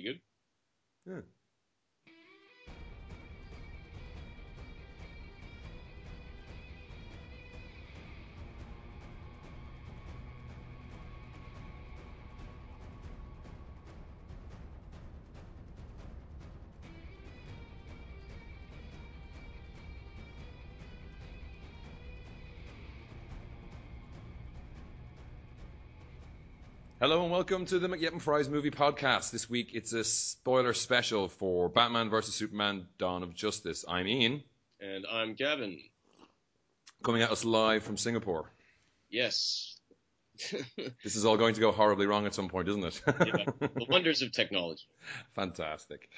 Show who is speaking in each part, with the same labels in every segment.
Speaker 1: pretty good.
Speaker 2: Yeah. Hello and welcome to the McYip and Fries movie podcast. This week it's a spoiler special for Batman vs Superman: Dawn of Justice. I'm Iain,
Speaker 1: And I'm Gavin.
Speaker 2: coming at us live from Singapore.
Speaker 1: Yes.
Speaker 2: This is all going to go horribly wrong at some point, isn't it?
Speaker 1: Yeah. the wonders of technology.
Speaker 2: Fantastic.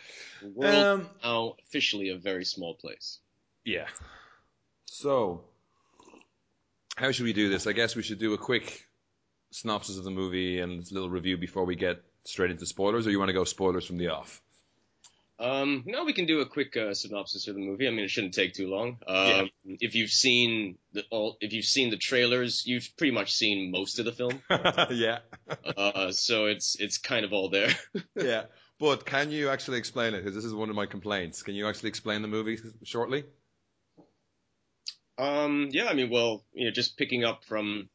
Speaker 1: The world
Speaker 2: Um,
Speaker 1: is now officially a very small place.
Speaker 2: yeah. So, how should we do this? I guess we should do a quick synopsis of the movie and a little review before we get straight into spoilers, or you want to go spoilers from the off?
Speaker 1: Um, now we can do a quick uh, synopsis of the movie. I mean, it shouldn't take too long. Um, If you've seen the all, if you've seen the trailers, you've pretty much seen most of the film.
Speaker 2: yeah.
Speaker 1: Uh, so it's it's kind of all there.
Speaker 2: Yeah. But can you actually explain it? Because this is one of my complaints. Can you actually explain the movie shortly?
Speaker 1: Um, yeah, I mean, well, you know, just picking up from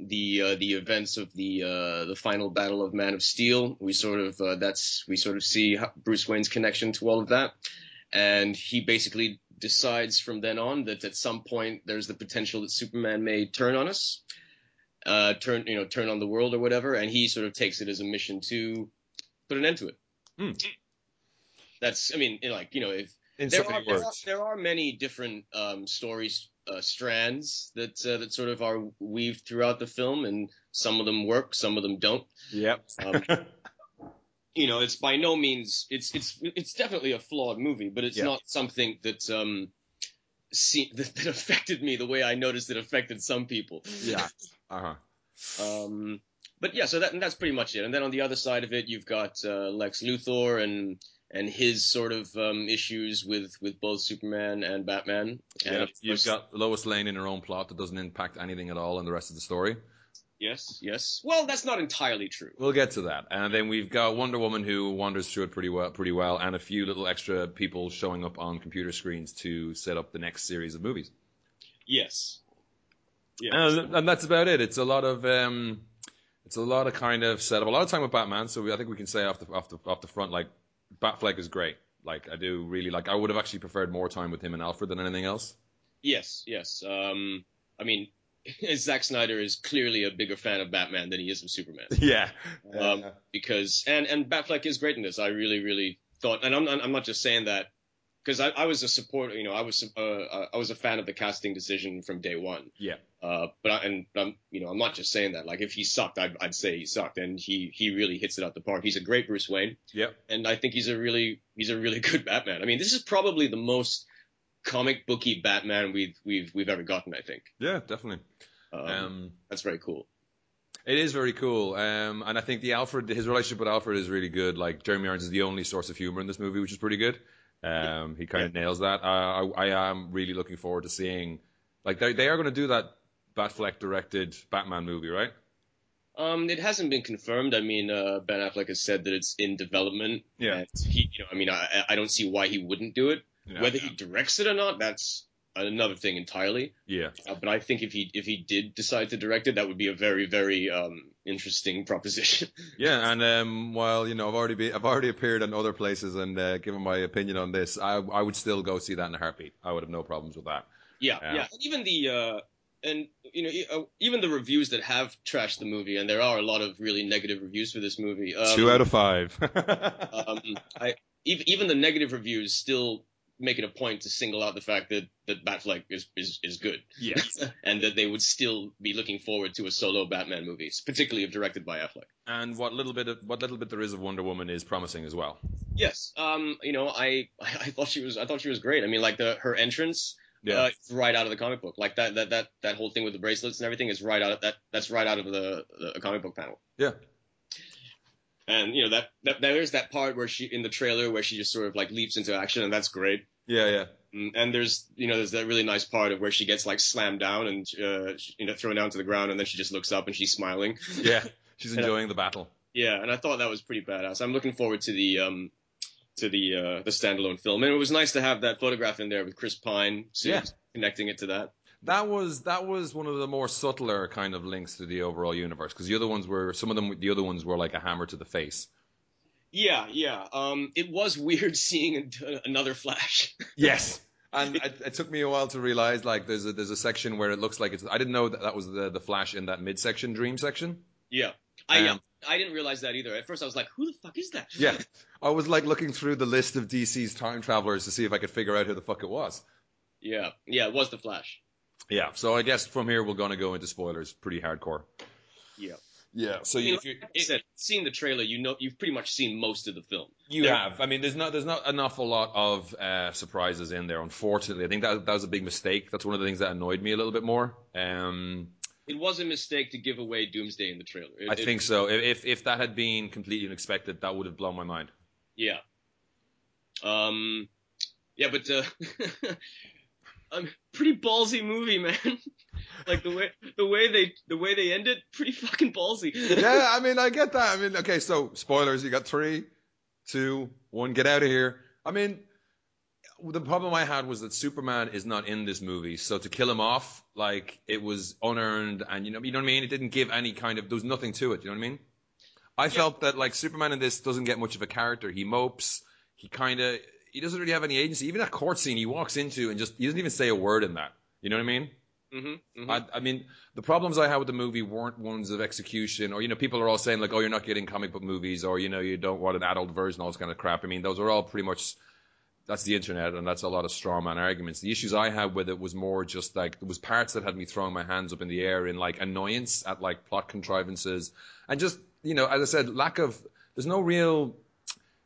Speaker 1: the uh, the events of the uh, the final battle of Man of Steel, we sort of uh, that's we sort of see Bruce Wayne's connection to all of that, and he basically decides from then on that at some point there's the potential that Superman may turn on us, uh, turn you know turn on the world or whatever, and he sort of takes it as a mission to put an end to it.
Speaker 2: Hmm.
Speaker 1: That's I mean, like you know if there are,
Speaker 2: many
Speaker 1: there are there are many different um, stories uh, strands that uh, that sort of are weaved throughout the film, and some of them work, some of them don't.
Speaker 2: Yep.
Speaker 1: Um, You know, it's by no means it's it's it's definitely a flawed movie, but it's
Speaker 2: Yeah.
Speaker 1: not something that um see, that, that affected me the way I noticed it affected some people.
Speaker 2: yeah. Uh huh.
Speaker 1: Um, but yeah, so that and that's pretty much it. And then on the other side of it, you've got uh, Lex Luthor and and his sort of um, issues with with both Superman and Batman. And
Speaker 2: Yeah. You've got Lois Lane in her own plot that doesn't impact anything at all in the rest of the story.
Speaker 1: yes, yes. Well, that's not entirely true.
Speaker 2: We'll get to that. And then we've got Wonder Woman who wanders through it pretty well, pretty well, and a few little extra people showing up on computer screens to set up the next series of movies.
Speaker 1: Yes. Yes.
Speaker 2: And, and that's about it. It's a lot of um, it's a lot of kind of setup. A lot of time with Batman. So we, I think we can say off the off the off the front, like Batfleck is great. Like I do really like. I would have actually preferred more time with him and Alfred than anything else.
Speaker 1: yes. Yes. Um, I mean, Zack Snyder is clearly a bigger fan of Batman than he is of Superman.
Speaker 2: Yeah.
Speaker 1: Um, because and and Batfleck is great in this. I really really thought, and I'm I'm not just saying that because I, I was a supporter. You know, I was uh, I was a fan of the casting decision from day one.
Speaker 2: yeah.
Speaker 1: Uh, but I, and I'm you know I'm not just saying that. Like if he sucked, I'd, I'd say he sucked, and he he really hits it out the park. He's a great Bruce Wayne,
Speaker 2: Yep.
Speaker 1: and I think he's a really he's a really good Batman. I mean, this is probably the most comic booky Batman we've we've we've ever gotten. I think.
Speaker 2: Yeah, definitely.
Speaker 1: Um,
Speaker 2: Um,
Speaker 1: that's very cool.
Speaker 2: It is very cool, um, and I think the Alfred, his relationship with Alfred is really good. Like Jeremy Irons is the only source of humor in this movie, which is pretty good. Um, he kind of nails that. Uh, I, I am really looking forward to seeing, like they they are going to do that Batfleck directed Batman movie, right?
Speaker 1: Um, it hasn't been confirmed. I mean, uh, Ben Affleck has said that it's in development.
Speaker 2: Yeah.
Speaker 1: He, you know, I mean, I, I don't see why he wouldn't do it.
Speaker 2: Yeah.
Speaker 1: Whether he directs it or not, that's another thing entirely.
Speaker 2: Yeah,
Speaker 1: Uh, but I think if he if he did decide to direct it, that would be a very very um interesting proposition.
Speaker 2: yeah. And um, while you know I've already been, I've already appeared in other places and uh, given my opinion on this, I I would still go see that in a heartbeat. I would have no problems with that.
Speaker 1: yeah,
Speaker 2: Yeah.
Speaker 1: yeah. And even the uh, and you know uh, even the reviews that have trashed the movie, and there are a lot of really negative reviews for this movie. Um,
Speaker 2: Two out of five.
Speaker 1: um, I even the negative reviews still make it a point to single out the fact that that Batfleck is is is good.
Speaker 2: yeah.
Speaker 1: and that they would still be looking forward to a solo Batman movie, particularly if directed by Affleck.
Speaker 2: And what little bit of what little bit there is of Wonder Woman is promising as well.
Speaker 1: Yes, um, you know, I I thought she was I thought she was great. I mean, like the her entrance, uh, it's right out of the comic book. Like that that that that whole thing with the bracelets and everything is right out of that that's right out of the, the comic book panel.
Speaker 2: Yeah.
Speaker 1: And you know that, that there's that part where she in the trailer where she just sort of like leaps into action, and that's great.
Speaker 2: Yeah, yeah.
Speaker 1: Mm, And there's, you know, there's that really nice part of where she gets like slammed down and, uh, you know, thrown down to the ground, and then she just looks up and she's smiling.
Speaker 2: Yeah, she's enjoying the battle.
Speaker 1: Yeah, and I thought that was pretty badass. I'm looking forward to the um to the uh the standalone film, and it was nice to have that photograph in there with Chris Pine, so
Speaker 2: Yeah.
Speaker 1: connecting it to that.
Speaker 2: That was that was one of the more subtler kind of links to the overall universe because the other ones were some of them the other ones were like a hammer to the face.
Speaker 1: Yeah, yeah. Um, it was weird seeing another Flash.
Speaker 2: Yes. And it, it took me a while to realize like there's a there's a section where it looks like it's I didn't know that that was the the Flash in that midsection dream section.
Speaker 1: yeah, I
Speaker 2: Um,
Speaker 1: I didn't realize that either. At first, I was like, "Who the fuck is that?"
Speaker 2: Yeah. I was like looking through the list of DC's time travelers to see if I could figure out who the fuck it was.
Speaker 1: yeah, yeah. It was the Flash.
Speaker 2: Yeah. So I guess from here we're gonna go into spoilers pretty hardcore.
Speaker 1: Yeah.
Speaker 2: Yeah. So
Speaker 1: I mean,
Speaker 2: if you
Speaker 1: like I said, seeing the trailer, you know, you've pretty much seen most of the film.
Speaker 2: You
Speaker 1: There-
Speaker 2: have. I mean, there's not there's not an awful lot of uh, surprises in there. Unfortunately, I think that that was a big mistake. That's one of the things that annoyed me a little bit more. Um,
Speaker 1: It was a mistake to give away Doomsday in the trailer. It-
Speaker 2: I
Speaker 1: it-
Speaker 2: think so. If if that had been completely unexpected, that would have blown my mind.
Speaker 1: Yeah. Um. Yeah, but uh, um, pretty ballsy movie, man. like the way the way they the way they end it, pretty fucking ballsy.
Speaker 2: yeah, I mean, I get that. I mean, okay, so spoilers. You got three, two, one. Get out of here. I mean, the problem I had was that Superman is not in this movie, so to kill him off, like it was unearned, and you know, you know what I mean. It didn't give any kind of. There was nothing to it. You know what I mean? I felt that like Superman in this doesn't get much of a character. He mopes. He kind of. He doesn't really have any agency. Even that court scene he walks into and just he doesn't even say a word in that. You know what I mean?
Speaker 1: hmm
Speaker 2: I, I mean, the problems I had with the movie weren't ones of execution, or you know, people are all saying like, "Oh, you're not getting comic book movies," or you know, you don't want an adult version, all this kind of crap. I mean, those are all pretty much that's the internet, and that's a lot of straw man arguments. The issues I had with it was more just like there was parts that had me throwing my hands up in the air in like annoyance at like plot contrivances, and just you know, as I said, lack of there's no real.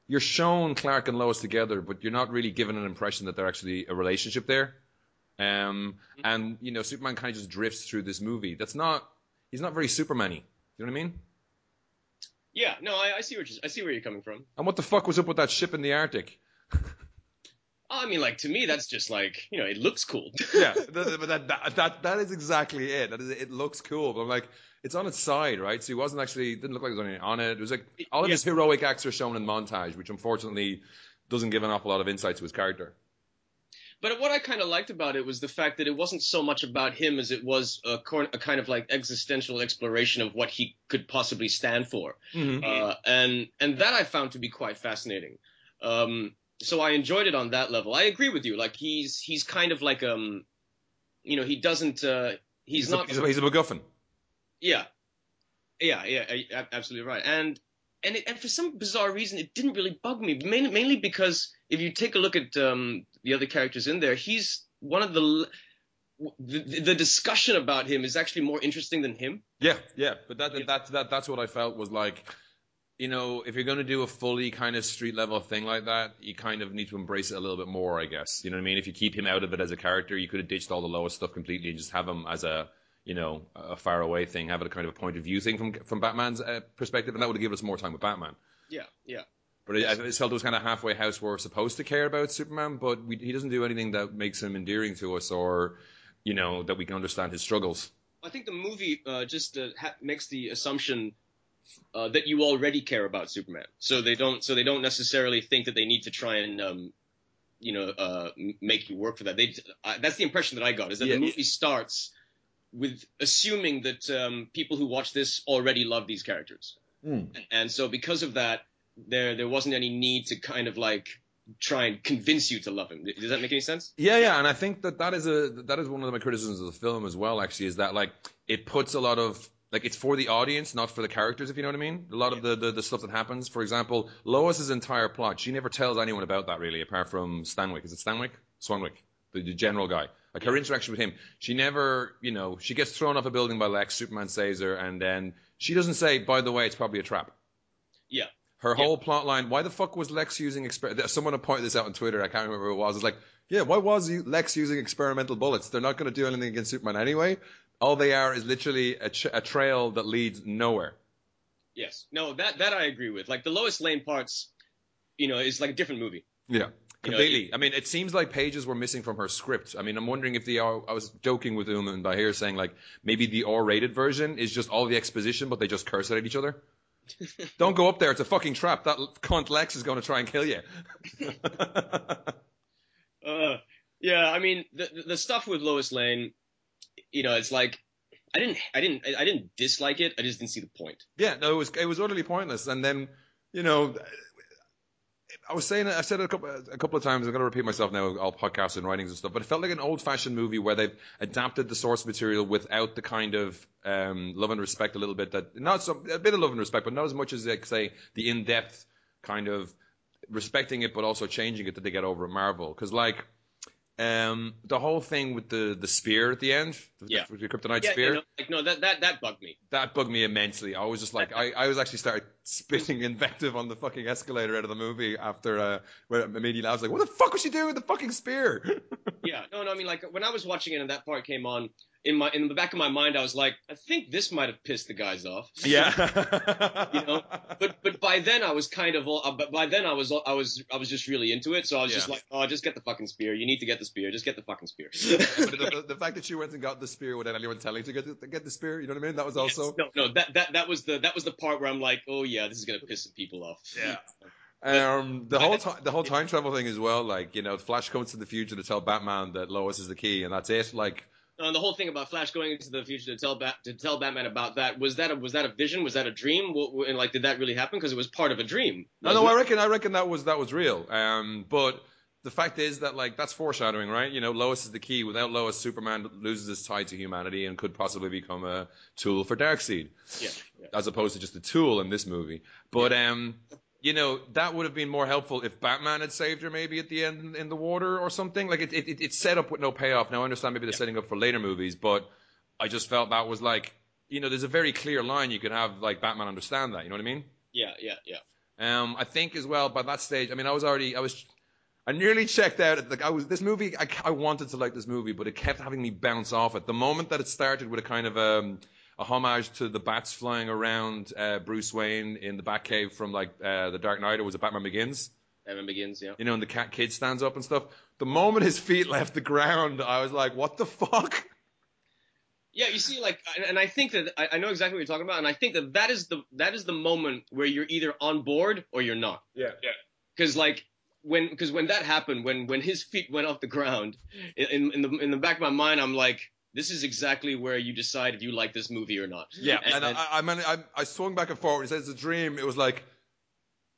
Speaker 2: You're shown Clark and Lois together, but you're not really given an impression that they're actually a relationship there. Um, and you know, Superman kind of just drifts through this movie. That's not. He's not very Superman-y. You know what I mean?
Speaker 1: Yeah, no, I, I see what you, I see where you're coming from.
Speaker 2: And what the fuck was up with that ship in the Arctic?
Speaker 1: I mean, like to me, that's just like you know, it looks cool.
Speaker 2: Yeah, but that, that that that is exactly it. That is, it looks cool, but I'm like, it's on its side, right? So he wasn't actually didn't look like there was anything on it. It was like all of his heroic acts are shown in montage, which unfortunately doesn't give an awful lot of insight to his character.
Speaker 1: But what I kind of liked about it was the fact that it wasn't so much about him as it was a, a kind of like existential exploration of what he could possibly stand for, uh, and and that I found to be quite fascinating. Um, so I enjoyed it on that level. I agree with you. Like he's he's kind of like um, you know, he doesn't. Uh, he's,
Speaker 2: He's,
Speaker 1: not.
Speaker 2: a, he's, a, he's a MacGuffin.
Speaker 1: Yeah, yeah, yeah, absolutely right. And and it, and for some bizarre reason, it didn't really bug me. Mainly, mainly because if you take a look at um, the other characters in there, he's one of the, the the discussion about him is actually more interesting than him.
Speaker 2: Yeah, yeah, but that, that that that's what I felt was like, you know, if you're going to do a fully kind of street level thing like that, you kind of need to embrace it a little bit more, I guess. You know what I mean? If you keep him out of it as a character, you could have ditched all the lowest stuff completely and just have him as a, you know, a far away thing, have it a kind of a point of view thing from from Batman's uh, perspective, and that would have given us more time with Batman.
Speaker 1: Yeah, yeah.
Speaker 2: But I, I just felt it was kind of halfway house where we're supposed to care about Superman, but we, he doesn't do anything that makes him endearing to us or, you know, that we can understand his struggles.
Speaker 1: I think the movie uh, just uh, ha- makes the assumption uh, that you already care about Superman, so they don't so they don't necessarily think that they need to try and um, you know uh, make you work for that. They I, that's the impression that I got is that
Speaker 2: Yeah.
Speaker 1: the movie starts with assuming that um, people who watch this already love these characters, and so because of that, there there wasn't any need to kind of like try and convince you to love him. Does that make any sense?
Speaker 2: Yeah, yeah, and I think that that is a that is one of my criticisms of the film as well. Actually, is that like it puts a lot of like it's for the audience, not for the characters. If you know what I mean. A lot of the, the the stuff that happens. For example, Lois's entire plot, she never tells anyone about that really, apart from Stanwick. Is it Stanwick? Swanwick, the, the general guy. Like her interaction with him, she never, you know, she gets thrown off a building by Lex. Superman saves her, and then she doesn't say, "By the way, it's probably a trap."
Speaker 1: Yeah.
Speaker 2: Her
Speaker 1: Yeah.
Speaker 2: whole plot line, why the fuck was Lex using exper- someone pointed this out on Twitter, I can't remember who it was. It's like, yeah, why was you- Lex using experimental bullets? They're not going to do anything against Superman anyway. All they are is literally a, ch- a trail that leads nowhere.
Speaker 1: Yes. No, that that I agree with. Like the Lois Lane parts, you know, is like a different movie.
Speaker 2: Yeah.
Speaker 1: You know,
Speaker 2: Completely. I mean, it seems like pages were missing from her script. I mean, I'm wondering if the R, I was joking with Uman by here saying like maybe the R-rated version is just all the exposition, but they just curse at each other. Don't go up there. It's a fucking trap. That cunt Lex is going to try and kill you.
Speaker 1: Uh, yeah, I mean the the stuff with Lois Lane, you know, it's like I didn't I didn't I didn't dislike it. I just didn't see the point.
Speaker 2: yeah, no, it was it was utterly pointless. And then, you know, I was saying. I said it a couple a couple of times. I'm going to repeat myself now, all podcasts and writings and stuff. But it felt like an old fashioned movie where they've adapted the source material without the kind of um, love and respect a little bit that not so a bit of love and respect, but not as much as like say the in depth kind of respecting it, but also changing it that they get over at Marvel. Because like. Um, the whole thing with the, the spear at the end, the,
Speaker 1: Yeah.
Speaker 2: the kryptonite
Speaker 1: Yeah,
Speaker 2: spear,
Speaker 1: no, like no, that that that bugged me.
Speaker 2: that bugged me immensely. I was just like, I, I was actually started spitting invective on the fucking escalator out of the movie after, uh, where immediately I was like, what the fuck was she doing with the fucking spear?
Speaker 1: Yeah, no, no. I mean, like when I was watching it and that part came on, in my in the back of my mind, I was like, I think this might have pissed the guys off.
Speaker 2: yeah.
Speaker 1: You know, But but by then I was kind of all, uh, but by then I was I was I was just really into it. So I was just like, oh, just get the fucking spear. You need to get the spear. Just get the fucking spear.
Speaker 2: But the, the, the fact that she went and got the spear without anyone telling to get the, get the spear, you know what I mean? That was also.
Speaker 1: no, no. That that that was the that was the part where I'm like, oh yeah, this is gonna piss some people off.
Speaker 2: Yeah. Um, the whole time, the whole time travel thing as well. Like, you know, Flash comes to the future to tell Batman that Lois is the key, and that's it. Like,
Speaker 1: No, and the whole thing about Flash going into the future to tell Bat- to tell Batman about that was that a, was that a vision? Was that a dream? What, what- and like, did that really happen? Because it was part of a dream.
Speaker 2: No, no,
Speaker 1: wasn't
Speaker 2: I reckon, I reckon that was that was real. Um, but the fact is that like that's foreshadowing, right? You know, Lois is the key. Without Lois, Superman loses his tie to humanity and could possibly become a tool for Darkseid,
Speaker 1: Yeah, yeah.
Speaker 2: as opposed to just a tool in this movie. But um, you know, that would have been more helpful if Batman had saved her maybe at the end in the water or something. Like it, it, it- it's set up with no payoff. Now I understand maybe they're setting up for later movies, but I just felt that was like, you know, there's a very clear line you could have like Batman understand that. You know what I mean?
Speaker 1: Yeah, yeah, yeah.
Speaker 2: Um, I think as well by that stage. I mean, I was already, I was, I nearly checked out. Like I was, this movie, I, I wanted to like this movie, but it kept having me bounce off it. The moment that it started with a kind of um, a homage to the bats flying around uh, Bruce Wayne in the Batcave from like uh, the Dark Knight, or was it Batman Begins?
Speaker 1: Batman Begins. Yeah.
Speaker 2: You know, and the cat kid stands up and stuff. The moment his feet left the ground, I was like, what the fuck?
Speaker 1: Yeah, you see, like, and, and I think that I, I know exactly what you're talking about, and I think that that is the that is the moment where you're either on board or you're not.
Speaker 2: Yeah, yeah.
Speaker 1: Because like when because when that happened, when when his feet went off the ground, in in the in the back of my mind, I'm like, this is exactly where you decide if you like this movie or not.
Speaker 2: Yeah, and,
Speaker 1: and-
Speaker 2: I, I, mean, I, I swung back and forward. He says it's a dream. It was like,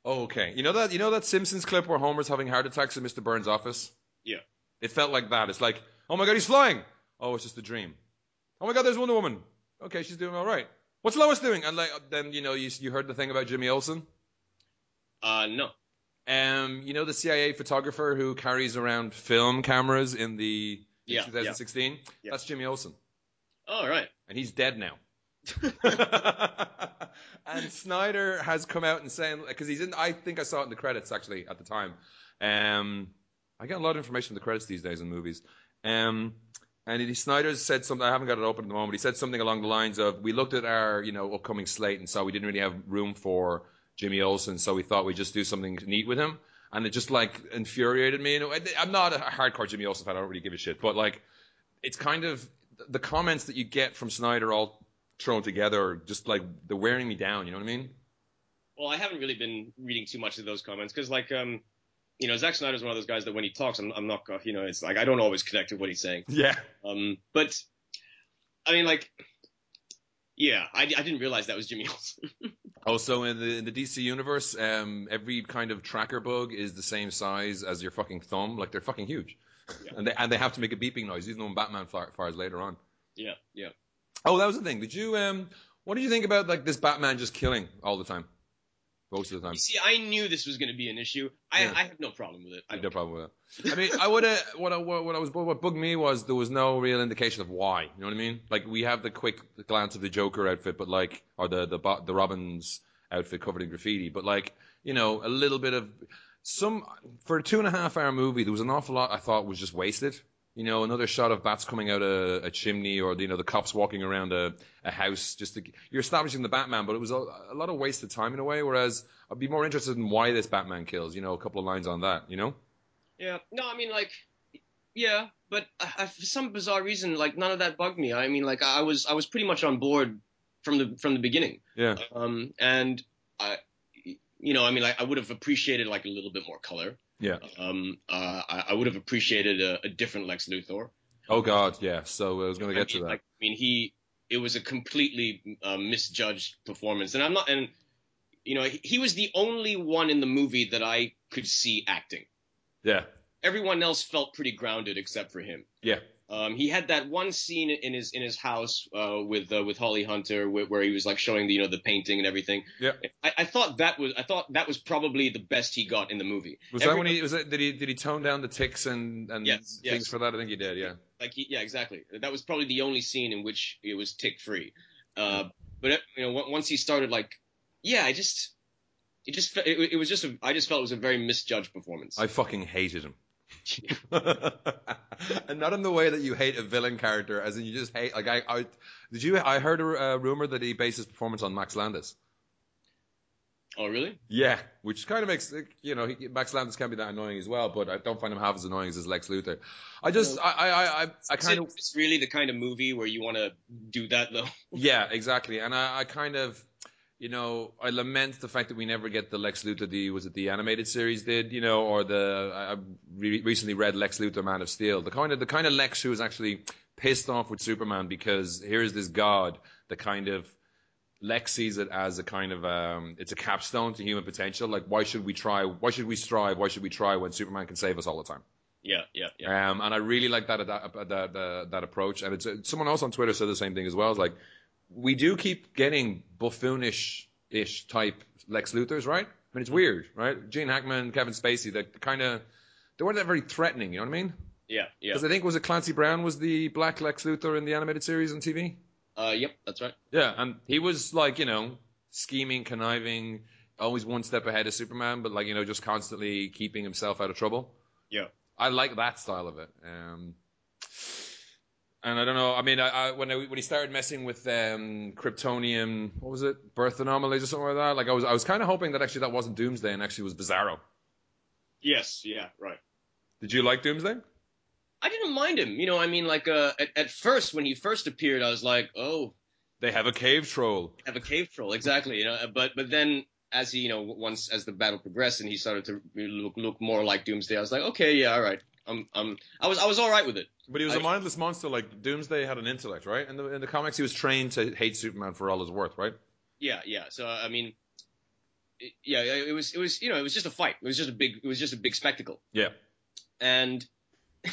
Speaker 2: oh, okay. You know that you know that Simpsons clip where Homer's having heart attacks in Mr. Burns' office.
Speaker 1: Yeah.
Speaker 2: It felt like that. It's like, oh my god, he's flying. Oh, it's just a dream. Oh my god, there's Wonder Woman. Okay, she's doing all right. What's Lois doing? And like, then you know, you you heard the thing about Jimmy Olsen.
Speaker 1: Uh, no.
Speaker 2: Um, you know the CIA photographer who carries around film cameras in the
Speaker 1: Yeah,
Speaker 2: 2016.
Speaker 1: Yeah.
Speaker 2: That's Jimmy Olsen.
Speaker 1: All right.
Speaker 2: and he's dead now. and Snyder has come out and saying because he's in. I think I saw it in the credits actually at the time. Um, I get a lot of information from the credits these days in movies. Um, and he, Snyder said something. I haven't got it open at the moment. He said something along the lines of, "We looked at our you know upcoming slate and saw we didn't really have room for Jimmy Olsen, so we thought we'd just do something neat with him." And it just like infuriated me. And I'm not a hardcore Jimmy Olsen fan. I don't really give a shit. But like, it's kind of the comments that you get from Snyder all thrown together, just like they're wearing me down. You know what I mean?
Speaker 1: Well, I haven't really been reading too much of those comments because, like, um, you know, Zack Snyder's one of those guys that when he talks, I'm, I'm not, you know, it's like I don't always connect to what he's saying.
Speaker 2: Yeah.
Speaker 1: Um, but I mean, like, yeah, I, I didn't realize that was Jimmy Olsen.
Speaker 2: Also, in the in the DC universe, um, every kind of tracker bug is the same size as your fucking thumb. Like they're fucking huge,
Speaker 1: Yeah.
Speaker 2: and they and they have to make a beeping noise. Even when Batman fires later on.
Speaker 1: yeah, yeah.
Speaker 2: Oh, that was the thing. Did you um? What did you think about like this Batman just killing all the time, most of the time?
Speaker 1: You see, I knew this was going to be an issue. I,
Speaker 2: Yeah.
Speaker 1: I have no problem with it. I
Speaker 2: have no problem with it. I mean, I would have what I, what, what I was what bugged me was there was no real indication of why. You know what I mean? Like we have the quick glance of the Joker outfit, but like or the the the Robin's outfit covered in graffiti, but like you know a little bit of some for a two and a half hour movie. There was an awful lot I thought was just wasted. You know, another shot of bats coming out a, a chimney, or you know, the cops walking around a, a house. Just to, you're establishing the Batman, but it was a, a lot of wasted time in a way. Whereas I'd be more interested in why this Batman kills. You know, a couple of lines on that. You know.
Speaker 1: Yeah. No, I mean, like, yeah, but I, I, for some bizarre reason, like, none of that bugged me. I mean, like, I was, I was pretty much on board from the, from the beginning.
Speaker 2: Yeah.
Speaker 1: Um, and I, you know, I mean, like I would have appreciated like a little bit more color.
Speaker 2: Yeah.
Speaker 1: Um, uh, I, I would have appreciated a, a different Lex Luthor.
Speaker 2: Oh God, yeah. So I was going to get
Speaker 1: mean,
Speaker 2: to that.
Speaker 1: Like, I mean, he it was a completely uh, misjudged performance, and I'm not, and you know, he, he was the only one in the movie that I could see acting.
Speaker 2: yeah.
Speaker 1: Everyone else felt pretty grounded except for him.
Speaker 2: Yeah.
Speaker 1: Um, he had that one scene in his in his house uh, with uh, with Holly Hunter where, where he was like showing the you know the painting and everything.
Speaker 2: Yeah.
Speaker 1: I, I thought that was I thought that was probably the best he got in the movie.
Speaker 2: Was that when he was that did he did he tone down the tics and and
Speaker 1: Yes,
Speaker 2: things
Speaker 1: yes.
Speaker 2: for that? I think he did. Yeah.
Speaker 1: like he, yeah exactly that was probably the only scene in which it was tick free uh but you know once he started like yeah i just it just it, it was just a, i just felt it was a very misjudged performance
Speaker 2: I fucking hated him. and not in the way that you hate a villain character, as in you just hate. Like I, I did you? I heard a uh, rumor that he based his performance on Max Landis.
Speaker 1: oh really
Speaker 2: Yeah, which kind of makes you know he, Max Landis can be that annoying as well, but I don't find him half as annoying as Lex Luthor. I just I I I, I, I kind of
Speaker 1: it's really the kind of movie where you want to do that though
Speaker 2: yeah exactly, and I, I kind of you know I lament the fact that we never get the Lex Luthor the was it the animated series did you know or the I re- recently read Lex Luthor Man of Steel the kind of the kind of Lex who was actually pissed off with Superman because here's this god that kind of Lex sees it as a kind of um, it's a capstone to human potential. Like, why should we try? Why should we strive? Why should we try when Superman can save us all the time?
Speaker 1: yeah yeah yeah
Speaker 2: Um, and I really like that that that that, that approach. And it's uh, someone else on Twitter said the same thing as well. It's like we do keep getting buffoonish ish type Lex Luthors, right? I mean, it's weird, right? Gene Hackman, Kevin Spacey, they kind of they weren't that very threatening. You know what I mean?
Speaker 1: yeah yeah
Speaker 2: Because I think was it Clancy Brown was the Black Lex Luthor in the animated series on TV.
Speaker 1: uh yep that's right
Speaker 2: Yeah, and he was like, you know, scheming, conniving, always one step ahead of Superman, but like, you know, just constantly keeping himself out of trouble.
Speaker 1: yeah
Speaker 2: I like that style of it. Um, and I don't know. I mean, I, I, when I, when he started messing with um, Kryptonian, what was it, birth anomalies or something like that? Like I was, I was kind of hoping that actually that wasn't Doomsday and actually was Bizarro.
Speaker 1: yes yeah right
Speaker 2: Did you like Doomsday?
Speaker 1: i didn't mind him you know i mean like uh at, at first when he first appeared i was like oh
Speaker 2: They have a cave troll.
Speaker 1: have a cave troll exactly you know but but then as he you know once as the battle progressed and he started to look look more like doomsday i was like okay yeah all right i'm i'm i was i was all right with it
Speaker 2: But he was a
Speaker 1: I-
Speaker 2: mindless monster. Like Doomsday had an intellect, right? In the in the comics, he was trained to hate Superman for all his worth, right?
Speaker 1: yeah yeah so i mean it, yeah it was it was you know it was just a fight it was just a big it was just a big spectacle
Speaker 2: Yeah.
Speaker 1: and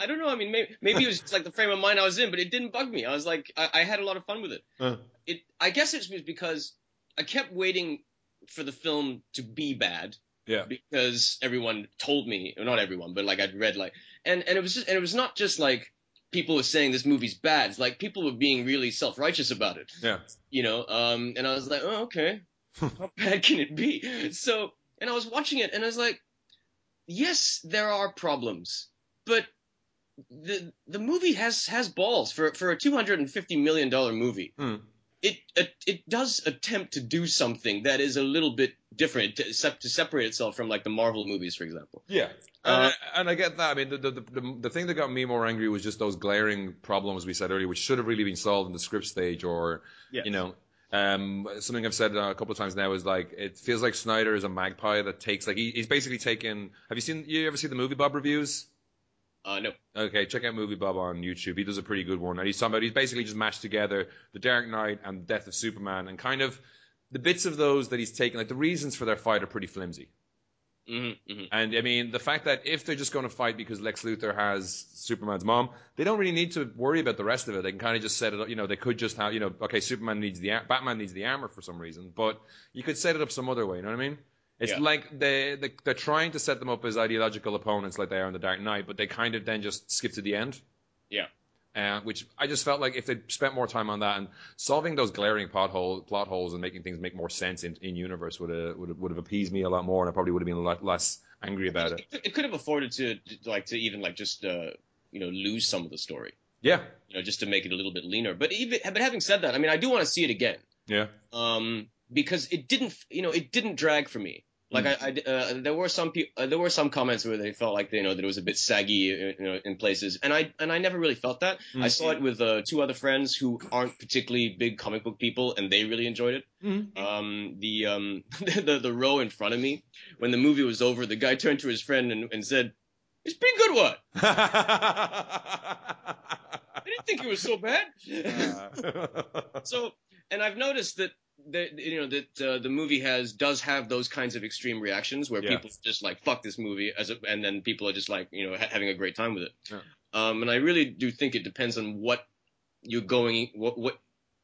Speaker 1: I don't know. I mean, maybe, maybe it was just like the frame of mind I was in, but it didn't bug me. I was like, I, I had a lot of fun with it.
Speaker 2: Uh.
Speaker 1: It, I guess it was because I kept waiting for the film to be bad
Speaker 2: Yeah.
Speaker 1: because everyone told me, or not everyone, but like I'd read like, and and it was just, and it was not just like people were saying this movie's bad. It's like people were being really self righteous about it,
Speaker 2: Yeah.
Speaker 1: you know. Um, and I was like, oh, okay, how bad can it be? So, and I was watching it, and I was like, yes, there are problems, but the the movie has has balls for for a two hundred and fifty million dollar movie.
Speaker 2: Hmm.
Speaker 1: It, it it does attempt to do something that is a little bit different to, to separate itself from like the Marvel movies, for example.
Speaker 2: Yeah.
Speaker 1: Uh,
Speaker 2: and, I, and I get that. I mean, the, the, the, the thing that got me more angry was just those glaring problems we said earlier, which should have really been solved in the script stage or,
Speaker 1: Yes.
Speaker 2: you know, um, something I've said uh, a couple of times now is like, it feels like Snyder is a magpie that takes, like, he, he's basically taken, have you seen, you ever see the movie Bob reviews?
Speaker 1: Uh, no.
Speaker 2: Okay, check out Movie Bob on YouTube. He does a pretty good one. And he's talking about, he's basically just mashed together The Dark Knight and Death of Superman and kind of the bits of those that he's taken, like the reasons for their fight are pretty flimsy.
Speaker 1: hmm hmm
Speaker 2: And I mean, the fact that if they're just going to fight because Lex Luthor has Superman's mom, they don't really need to worry about the rest of it. They can kind of just set it up. You know, they could just have, you know, okay, Superman needs the, Batman needs the armor for some reason, but you could set it up some other way. You know what I mean? It's
Speaker 1: Yeah.
Speaker 2: like they, they they're trying to set them up as ideological opponents, like they are in the Dark Knight, but they kind of then just skip to the end.
Speaker 1: Yeah.
Speaker 2: Uh, which I just felt like if they spent more time on that and solving those glaring plot, hole, plot holes and making things make more sense in, in universe would have, would have appeased me a lot more, and I probably would have been a lot less angry about it.
Speaker 1: It, it could have afforded to like to even like just uh, you know lose some of the story,
Speaker 2: Yeah,
Speaker 1: you know, just to make it a little bit leaner. But even but having said that, I mean, I do want to see it again.
Speaker 2: yeah.
Speaker 1: um, because it didn't, you know, it didn't drag for me. Like I, I uh, there were some people, uh, there were some comments where they felt like you know that it was a bit saggy uh, you know, in places, and I and I never really felt that.
Speaker 2: Mm.
Speaker 1: I saw it with uh, two other friends who aren't particularly big comic book people, and they really enjoyed it.
Speaker 2: Mm.
Speaker 1: Um, the um the the row in front of me when the movie was over, the guy turned to his friend and, and said, "It's pretty good. What? I didn't think it was so bad." so, and I've noticed that that you know that uh, the movie has does have those kinds of extreme reactions where
Speaker 2: Yeah.
Speaker 1: people just like fuck this movie as a, and then people are just like you know ha- having a great time with it.
Speaker 2: Yeah.
Speaker 1: Um, and I really do think it depends on what you're going what what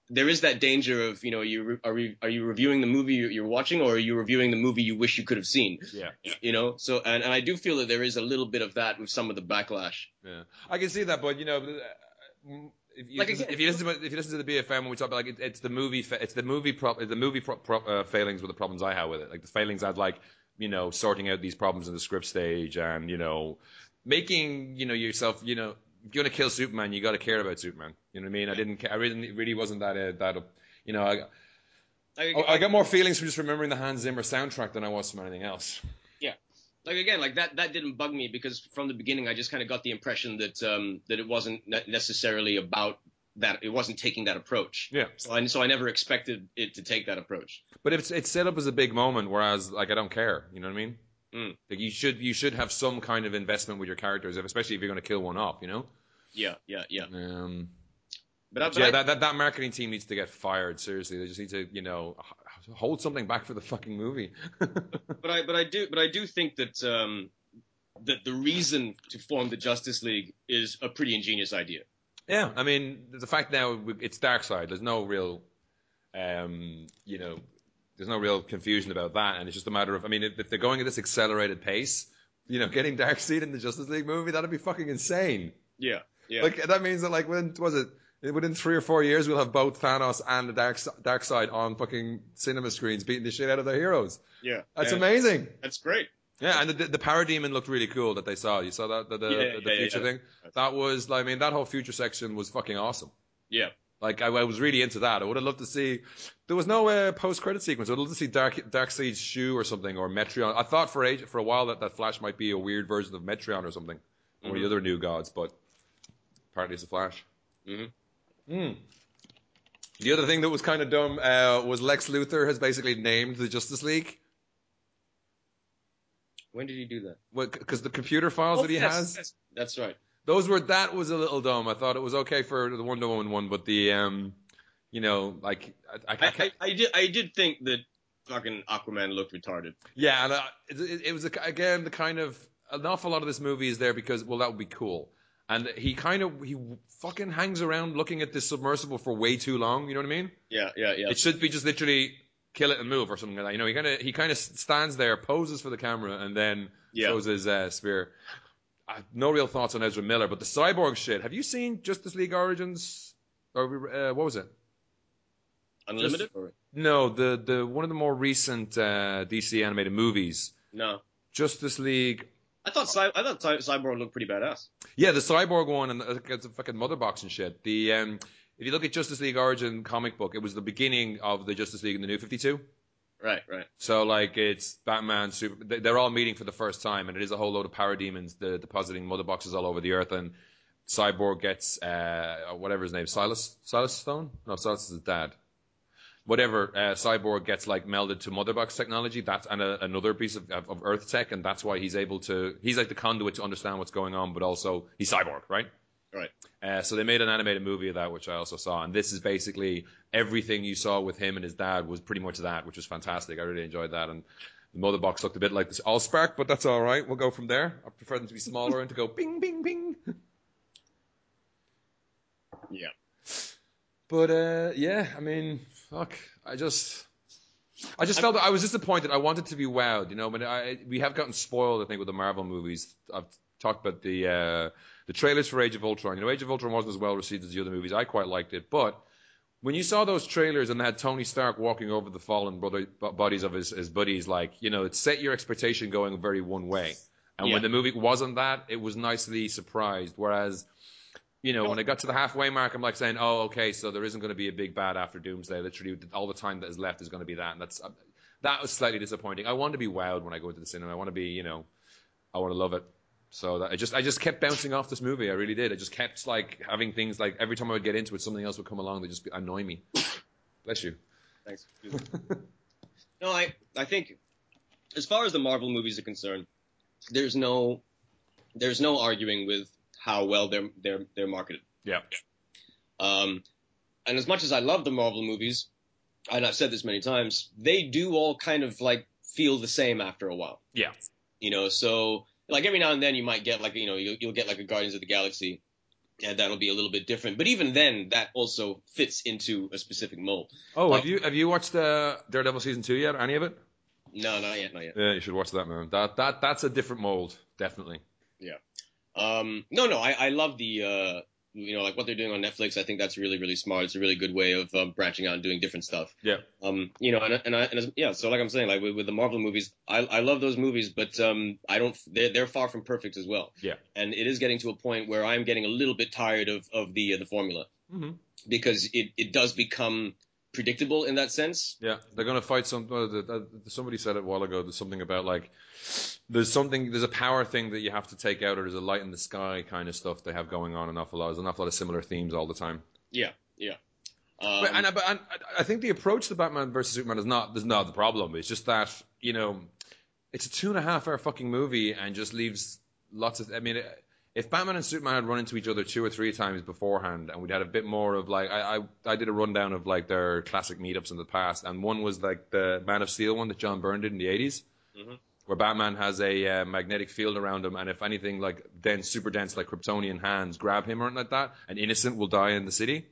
Speaker 1: there is that danger of you know you re- are re- are you reviewing the movie you're you're watching or are you reviewing the movie you wish you could have seen
Speaker 2: yeah.
Speaker 1: you know so and, and I do feel that there is a little bit of that with some of the backlash
Speaker 2: Yeah, I can see that, but you know, uh, if you,
Speaker 1: Like,
Speaker 2: listen,
Speaker 1: again-
Speaker 2: if you listen to if you listen to the BFM when we talk about like it, it's the movie fa- it's the movie pro- the movie pro- pro- uh, failings were the problems I had with it. Like the failings I'd like you know sorting out these problems in the script stage and you know making you know yourself you know if you're gonna kill Superman you got to care about Superman. You know what I mean? I didn't ca- I really really wasn't that uh, that uh, you know I.
Speaker 1: like,
Speaker 2: I I got more feelings from just remembering the Hans Zimmer soundtrack than I was from anything else.
Speaker 1: Like again, like that that didn't bug me because from the beginning I just kind of got the impression that um that it wasn't necessarily about that it wasn't taking that approach.
Speaker 2: Yeah.
Speaker 1: So I so I never expected it to take that approach.
Speaker 2: But it's it's set up as a big moment, whereas like I don't care. You know what I mean?
Speaker 1: Mm.
Speaker 2: Like you should you should have some kind of investment with your characters, especially if you're going to kill one off. You know?
Speaker 1: Yeah, yeah, yeah.
Speaker 2: Um,
Speaker 1: But, but
Speaker 2: yeah,
Speaker 1: I,
Speaker 2: that, that that marketing team needs to get fired. Seriously, they just need to you know hold something back for the fucking movie.
Speaker 1: but I but I do but I do think that um that the reason to form the Justice League is a pretty ingenious idea.
Speaker 2: yeah, I mean the fact now it's Darkseid. There's no real, um, you know, there's no real confusion about that, and it's just a matter of I mean if, if they're going at this accelerated pace, you know, getting Darkseid in the Justice League movie that'd be fucking insane.
Speaker 1: Yeah, yeah.
Speaker 2: Like that means that like when was it within three or four years we'll have both Thanos and the Dark Darkseid on fucking cinema screens beating the shit out of their heroes.
Speaker 1: yeah,
Speaker 2: That's
Speaker 1: yeah.
Speaker 2: amazing.
Speaker 1: That's great.
Speaker 2: Yeah, and the, the Parademon looked really cool that they saw. You saw that the the,
Speaker 1: Yeah,
Speaker 2: the,
Speaker 1: yeah,
Speaker 2: future
Speaker 1: yeah.
Speaker 2: thing. That was I mean that whole future section was fucking awesome.
Speaker 1: Yeah.
Speaker 2: Like I, I was really into that. I would have loved to see. There was no uh, post credit sequence. I would love to see Dark Darkseid's shoe or something or Metron. I thought for age for a while that that Flash might be a weird version of Metron or something, or
Speaker 1: Mm-hmm.
Speaker 2: the other new gods, but apparently it's a Flash.
Speaker 1: Mhm.
Speaker 2: Mm. The other thing that was kind of dumb uh, was Lex Luthor has basically named the Justice League.
Speaker 1: When did he do that?
Speaker 2: Because the computer files that he
Speaker 1: Oh, yes,
Speaker 2: has,
Speaker 1: yes, That's right.
Speaker 2: those were that was a little dumb. I thought it was okay for the Wonder Woman one, but the um, you know, like I, I, I,
Speaker 1: I, I, did I did think that fucking Aquaman looked retarded.
Speaker 2: yeah, and uh, it, it, it was again the kind of an awful lot of this movie is there because well that would be cool, and he kind of he fucking hangs around looking at this submersible for way too long. You know what I mean?
Speaker 1: Yeah, yeah, yeah.
Speaker 2: It should be just literally kill it and move or something like that. You know, he kind of he kind of stands there, poses for the camera, and then
Speaker 1: Yeah.
Speaker 2: throws his uh, spear. I have no real thoughts on Ezra Miller, but the cyborg shit. Have you seen Justice League Origins? Or uh, what was it?
Speaker 1: Unlimited? Or,
Speaker 2: No, the the one of the more recent uh, DC animated movies,
Speaker 1: no.
Speaker 2: Justice League.
Speaker 1: I thought Cy- I thought Cy- Cyborg looked pretty badass.
Speaker 2: Yeah, the cyborg one, and it's a fucking mother box and shit. The um, if you look at Justice League Origin comic book, it was the beginning of the Justice League in the New Fifty Two.
Speaker 1: Right, right.
Speaker 2: So like it's Batman, Super. they- They're all meeting for the first time, and it is a whole load of parademons the, depositing mother boxes all over the earth. And Cyborg gets uh, whatever his name, Silas, Silas Stone. No, Silas is his dad. Whatever, uh, Cyborg gets like melded to Motherbox technology. That's and a, another piece of, of, of Earth tech, and that's why he's able to. He's like the conduit to understand what's going on, but also he's Cyborg, right?
Speaker 1: Right.
Speaker 2: Uh, so they made an animated movie of that, which I also saw, and this is basically everything you saw with him and his dad was pretty much that, which was fantastic. I really enjoyed that, and the mother box looked a bit like this all spark, but that's all right. We'll go from there. I prefer them to be smaller and to go bing, bing, bing.
Speaker 1: Yeah.
Speaker 2: But uh, yeah, I mean, fuck, I just. I just felt I was disappointed. I wanted to be wowed, you know. But I, we have gotten spoiled, I think, with the Marvel movies. I've talked about the uh, the trailers for Age of Ultron. You know, Age of Ultron wasn't as well received as the other movies. I quite liked it, but when you saw those trailers and they had Tony Stark walking over the fallen brother, b- bodies of his, his buddies, like you know, it set your expectation going very one way. And
Speaker 1: Yeah.
Speaker 2: when the movie wasn't that, it was nicely surprised. Whereas, you know, when I got to the halfway mark, I'm like saying, "Oh, okay, so there isn't going to be a big bad after Doomsday. Literally, all the time that is left is going to be that." And that's uh, that was slightly disappointing. I want to be wowed when I go into the cinema. I want to be, you know, I want to love it. So that I just I just kept bouncing off this movie. I really did. I just kept like having things like every time I would get into it, something else would come along that just annoy me. Bless you.
Speaker 1: Thanks. no, I I think as far as the Marvel movies are concerned, there's no there's no arguing with how well they're they're they're marketed.
Speaker 2: Yeah.
Speaker 1: Um, and as much as I love the Marvel movies, and I've said this many times, they do all kind of like feel the same after a while.
Speaker 2: Yeah.
Speaker 1: You know, so like every now and then you might get like you know you'll, you'll get like a Guardians of the Galaxy, and that'll be a little bit different. But even then, that also fits into a specific mold.
Speaker 2: Oh,
Speaker 1: Like-
Speaker 2: have you have you watched uh, Daredevil season two yet? Any of it?
Speaker 1: No, not yet, not yet.
Speaker 2: Yeah, you should watch that, man. That that that's a different mold, definitely.
Speaker 1: Um, no, no, I, I love the, uh, you know, like what they're doing on Netflix. I think that's really, really smart. It's a really good way of um, branching out and doing different stuff.
Speaker 2: Yeah.
Speaker 1: Um, you know, and and, I, and as, yeah, so like I'm saying, like with, with the Marvel movies, I, I love those movies, but um, I don't. They're, they're far from perfect as well.
Speaker 2: Yeah.
Speaker 1: And it is getting to a point where I'm getting a little bit tired of of the uh, the formula
Speaker 2: Mm-hmm.
Speaker 1: because it it does become predictable in that sense.
Speaker 2: Yeah, they're gonna fight some. Uh, somebody said it a while ago. There's something about like there's something there's a power thing that you have to take out, or there's a light in the sky kind of stuff they have going on an awful lot. There's an awful lot of similar themes all the time.
Speaker 1: Yeah, yeah. Um,
Speaker 2: But, and, I- but and I think the approach to Batman versus Superman is not is not the problem. It's just that you know it's a two and a half hour fucking movie and just leaves lots of. I mean, if Batman and Superman had run into each other two or three times beforehand, and we'd had a bit more of like I I, I did a rundown of like their classic meetups in the past, and one was like the Man of Steel one that John Byrne did in the 80s
Speaker 1: Mhm.
Speaker 2: Where Batman has a uh, magnetic field around him, and if anything like dense, super dense, like Kryptonian hands grab him or anything like that, an innocent will die in the city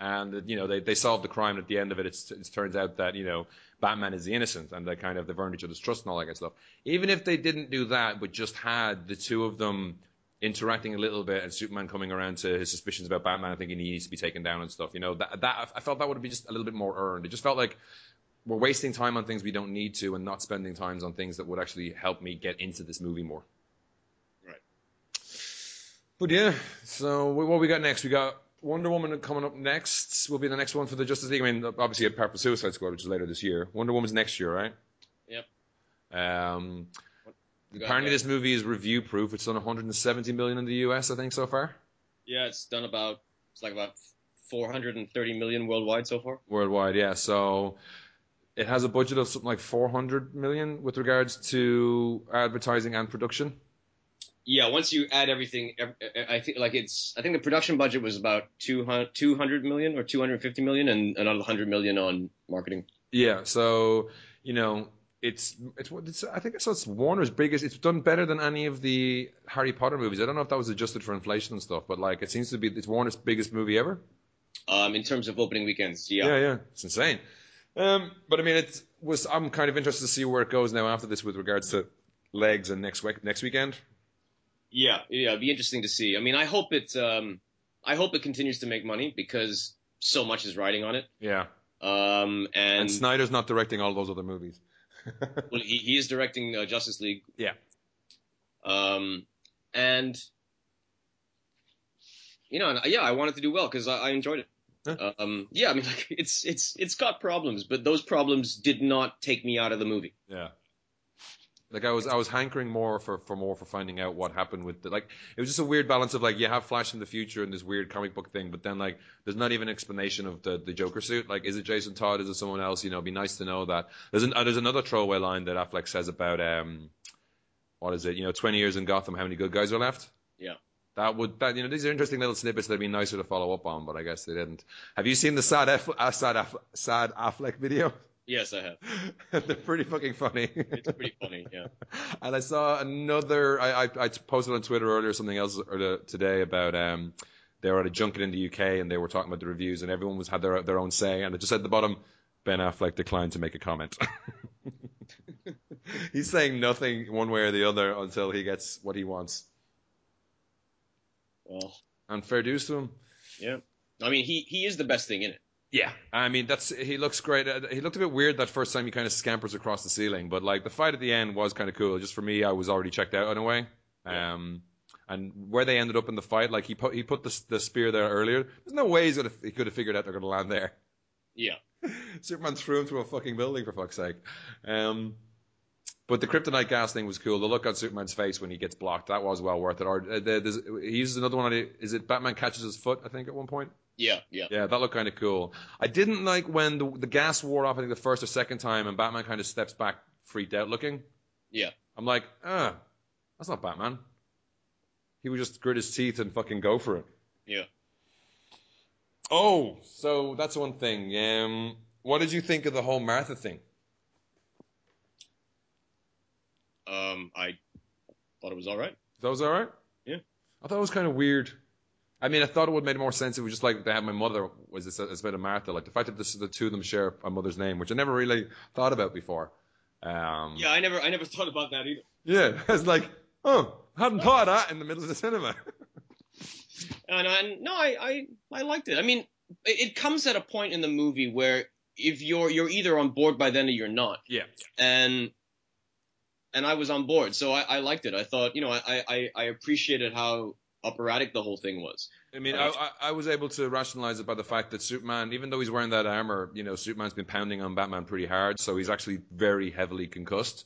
Speaker 2: and you know they, they solve the crime. At the end of it, it's, it turns out that you know Batman is the innocent, and they kind of they've earned each other's trust and all that kind of stuff. Even if they didn't do that, but just had the two of them interacting a little bit, and Superman coming around to his suspicions about Batman, thinking he needs to be taken down and stuff. You know that that I felt that would be just a little bit more earned. It just felt like we're wasting time on things we don't need to, and not spending times on things that would actually help me get into this movie more.
Speaker 1: Right.
Speaker 2: But yeah, so what we got next? We got Wonder Woman coming up next. Will be the next one for the Justice League. I mean, obviously, apart from Suicide Squad, which is later this year. Wonder Woman's next year, right?
Speaker 1: Yep.
Speaker 2: Um, apparently, this movie is review proof. It's done 170 million in the US, I think, so far
Speaker 1: Yeah, it's done about it's like about 430 million worldwide so far.
Speaker 2: worldwide. Yeah, so it has a budget of something like 400 million with regards to advertising and production.
Speaker 1: Yeah, once you add everything, I think like it's I think the production budget was about 200, 200 million or 250 million, and another 100 million on marketing.
Speaker 2: Yeah, so you know, it's it's it's, I think it's, it's Warner's biggest. It's done better than any of the Harry Potter movies. I don't know if that was adjusted for inflation and stuff, but like it seems to be it's Warner's biggest movie ever.
Speaker 1: Um, in terms of opening weekends, yeah.
Speaker 2: Yeah, yeah, it's insane. Um, but I mean, it was. I'm kind of interested to see where it goes now after this with regards to legs and next week next weekend.
Speaker 1: Yeah, yeah, it'd be interesting to see. I mean, I hope it, um, I hope it continues to make money because so much is riding on it.
Speaker 2: Yeah,
Speaker 1: Um, and,
Speaker 2: and Snyder's not directing all those other movies.
Speaker 1: well, he, he is directing uh, Justice League.
Speaker 2: Yeah.
Speaker 1: Um, and you know, yeah, I wanted to do well because I, I enjoyed it.
Speaker 2: Huh.
Speaker 1: Um, yeah, I mean, like it's it's it's got problems, but those problems did not take me out of the movie.
Speaker 2: Yeah. Like I was, I was hankering more for, for more for finding out what happened with the like. It was just a weird balance of like you have Flash in the future and this weird comic book thing, but then like there's not even an explanation of the, the Joker suit. Like, is it Jason Todd? Is it someone else? You know, it'd be nice to know that. There's an, uh, there's another throwaway line that Affleck says about um, what is it? You know, 20 years in Gotham, how many good guys are left?
Speaker 1: Yeah.
Speaker 2: That would that you know these are interesting little snippets that'd be nicer to follow up on, but I guess they didn't. Have you seen the sad F, uh, sad Aff, sad Affleck video?
Speaker 1: Yes, I have.
Speaker 2: They're pretty fucking funny.
Speaker 1: It's pretty funny. Yeah.
Speaker 2: And I saw another. I, I, I posted on Twitter earlier something else today about um they were at a junket in the UK and they were talking about the reviews and everyone was had their their own say and it just said at the bottom Ben Affleck declined to make a comment. He's saying nothing one way or the other until he gets what he wants.
Speaker 1: Well,
Speaker 2: And fair dues to him.
Speaker 1: yeah. I mean, he he is the best thing in it.
Speaker 2: Yeah, I mean that's he looks great. Uh, He looked a bit weird that first time he kind of scampers across the ceiling, but like the fight at the end was kind of cool. Just for me, I was already checked out in a way. Um, and where they ended up in the fight, like he put he put the the spear there earlier. There's no way he's gonna he could have figured out they're gonna land there.
Speaker 1: Yeah.
Speaker 2: Superman threw him through a fucking building for fuck's sake. Um, but the kryptonite gas thing was cool. The look on Superman's face when he gets blocked, that was well worth it. Or uh, he uses another one. Is it Batman catches his foot? I think at one point.
Speaker 1: Yeah, yeah.
Speaker 2: Yeah, that looked kind of cool. I didn't like when the, the gas wore off. I think the first or second time, and Batman kind of steps back, freaked out looking.
Speaker 1: Yeah.
Speaker 2: I'm like, ah, that's not Batman. He would just grit his teeth and fucking go for it.
Speaker 1: Yeah.
Speaker 2: Oh, so that's one thing. Um, what did you think of the whole Martha thing?
Speaker 1: Um, I thought it was all right.
Speaker 2: That was all right.
Speaker 1: Yeah.
Speaker 2: I thought it was kind of weird. I mean, I thought it would make more sense if we just like they had my mother was instead of Martha, like the fact that this, the two of them share a mother's name, which I never really thought about before. Um,
Speaker 1: Yeah, I never, I never thought about that either.
Speaker 2: yeah, it's like, oh, I hadn't thought of that in the middle of the cinema.
Speaker 1: And, and no, I, I, I liked it. I mean, it, it comes at a point in the movie where if you're, you're either on board by then or you're not.
Speaker 2: yeah,
Speaker 1: and and I was on board, so I, I liked it. I thought, you know, I, I, I appreciated how operatic the whole thing was.
Speaker 2: I mean, I, I, I was able to rationalize it by the fact that Superman, even though he's wearing that armor, you know, Superman's been pounding on Batman pretty hard, so he's actually very heavily concussed.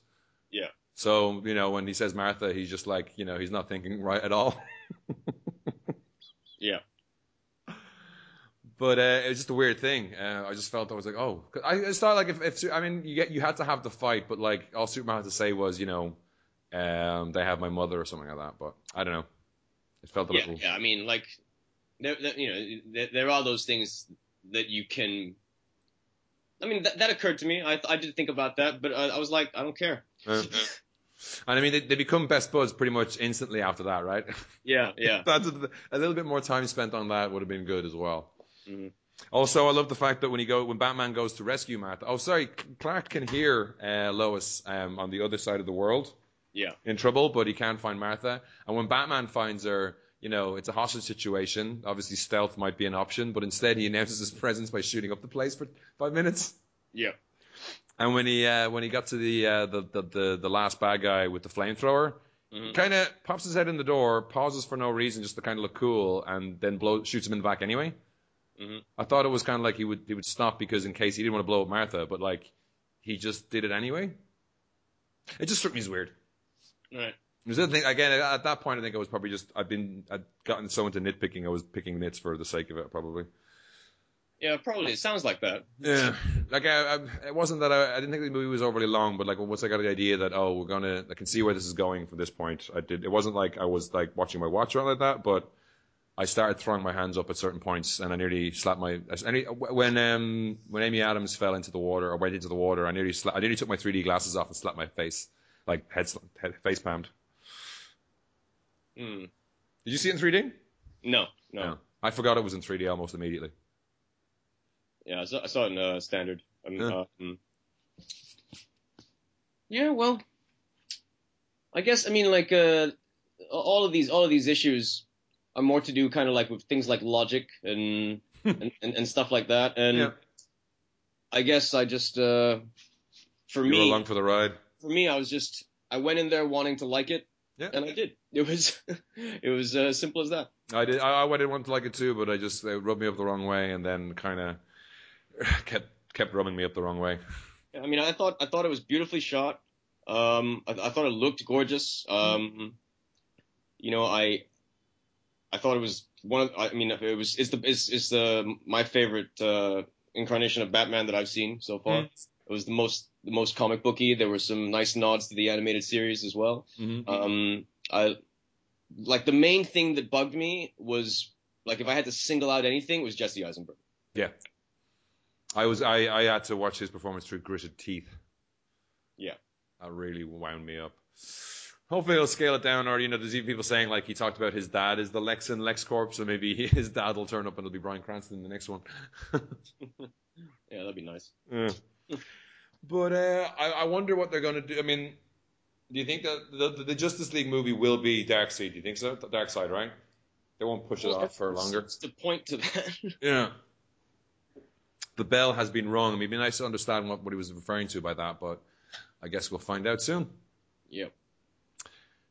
Speaker 1: Yeah.
Speaker 2: So, you know, when he says Martha, he's just like, you know, he's not thinking right at all.
Speaker 1: Yeah.
Speaker 2: But uh, it was just a weird thing. Uh, I just felt I was like, oh, 'Cause I just thought like if, if I mean you get you had to have the fight, but like all Superman had to say was, you know, um, they have my mother or something like that. But I don't know. It felt a
Speaker 1: Yeah,
Speaker 2: little.
Speaker 1: yeah. I mean, like, there, there, you know, there, there are those things that you can. I mean, that, that occurred to me. I, I did think about that, but I, I was like, I don't care.
Speaker 2: Uh, and I mean, they, they become best buds pretty much instantly after that, right?
Speaker 1: Yeah, yeah.
Speaker 2: That's a, a little bit more time spent on that would have been good as well.
Speaker 1: Mhm.
Speaker 2: Also, I love the fact that when he go when Batman goes to rescue Martha. Oh, sorry, Clark can hear uh, Lois um, on the other side of the world
Speaker 1: Yeah.
Speaker 2: in trouble, but he can't find Martha. And when Batman finds her, you know, it's a hostage situation. Obviously, stealth might be an option, but instead he announces his presence by shooting up the place for five minutes.
Speaker 1: Yeah.
Speaker 2: And when he uh, when he got to the, uh, the, the the the last bad guy with the flamethrower,
Speaker 1: Mhm.
Speaker 2: kind of pops his head in the door, pauses for no reason, just to kind of look cool, and then blow, shoots him in the back anyway.
Speaker 1: Mhm.
Speaker 2: I thought it was kind of like he would he would stop because in case he didn't want to blow up Martha, but like he just did it anyway. It just struck me as weird.
Speaker 1: Right.
Speaker 2: Was the thing again at that point. I think I was probably just I'd been I'd gotten so into nitpicking. I was picking nits for the sake of it, probably.
Speaker 1: Yeah, probably. It sounds like that.
Speaker 2: Yeah, like I, I, it wasn't that I, I didn't think the movie was overly long, but like once I got the idea that oh we're gonna I can see where this is going from this point, I did. It wasn't like I was like watching my watch or like that, but I started throwing my hands up at certain points, and I nearly slapped my. I nearly, when um when Amy Adams fell into the water or went into the water, I nearly sla- I nearly took my 3D glasses off and slapped my face, like head, sl- head face palmed.
Speaker 1: Mm.
Speaker 2: Did you see it in 3D?
Speaker 1: No, no.
Speaker 2: no, I forgot it was in 3D almost immediately.
Speaker 1: Yeah, I saw, I saw it in uh, standard. Um,
Speaker 2: Yeah.
Speaker 1: um, yeah, well, I guess I mean like uh, all of these all of these issues are more to do kind of like with things like logic and and, and, and stuff like that. And
Speaker 2: Yeah.
Speaker 1: I guess I just uh, for
Speaker 2: You were
Speaker 1: me
Speaker 2: along for the ride.
Speaker 1: For me I was just I went in there wanting to like it
Speaker 2: Yeah.
Speaker 1: and I did. It was it was uh, simple as that.
Speaker 2: I did. I, I didn't want to like it too, but I just it rubbed me up the wrong way, and then kind of kept kept rubbing me up the wrong way.
Speaker 1: I mean, I thought I thought it was beautifully shot. Um, I, I thought it looked gorgeous. Um, you know, I I thought it was one of. I mean, it was it's the it's, it's the my favorite uh, incarnation of Batman that I've seen so far. It was the most the most comic booky. There were some nice nods to the animated series as well.
Speaker 2: Mm-hmm.
Speaker 1: Um, I like the main thing that bugged me was like if I had to single out anything, it was Jesse Eisenberg.
Speaker 2: Yeah, I was I, I had to watch his performance through gritted teeth.
Speaker 1: Yeah.
Speaker 2: That really wound me up. Hopefully he'll scale it down, or you know, there's even people saying like he talked about his dad is the Lex in LexCorp, so maybe his dad will turn up and it'll be Bryan Cranston in the next one.
Speaker 1: Yeah, that'd be nice.
Speaker 2: Yeah. But uh, I, I wonder what they're going to do. I mean, do you think that the, the Justice League movie will be Darkseid? Do you think so? Darkseid, right? They won't push it off for longer.
Speaker 1: What's the point to that?
Speaker 2: Yeah. The bell has been rung. I mean, it'd be nice to understand what, what he was referring to by that, but I guess we'll find out soon.
Speaker 1: yep.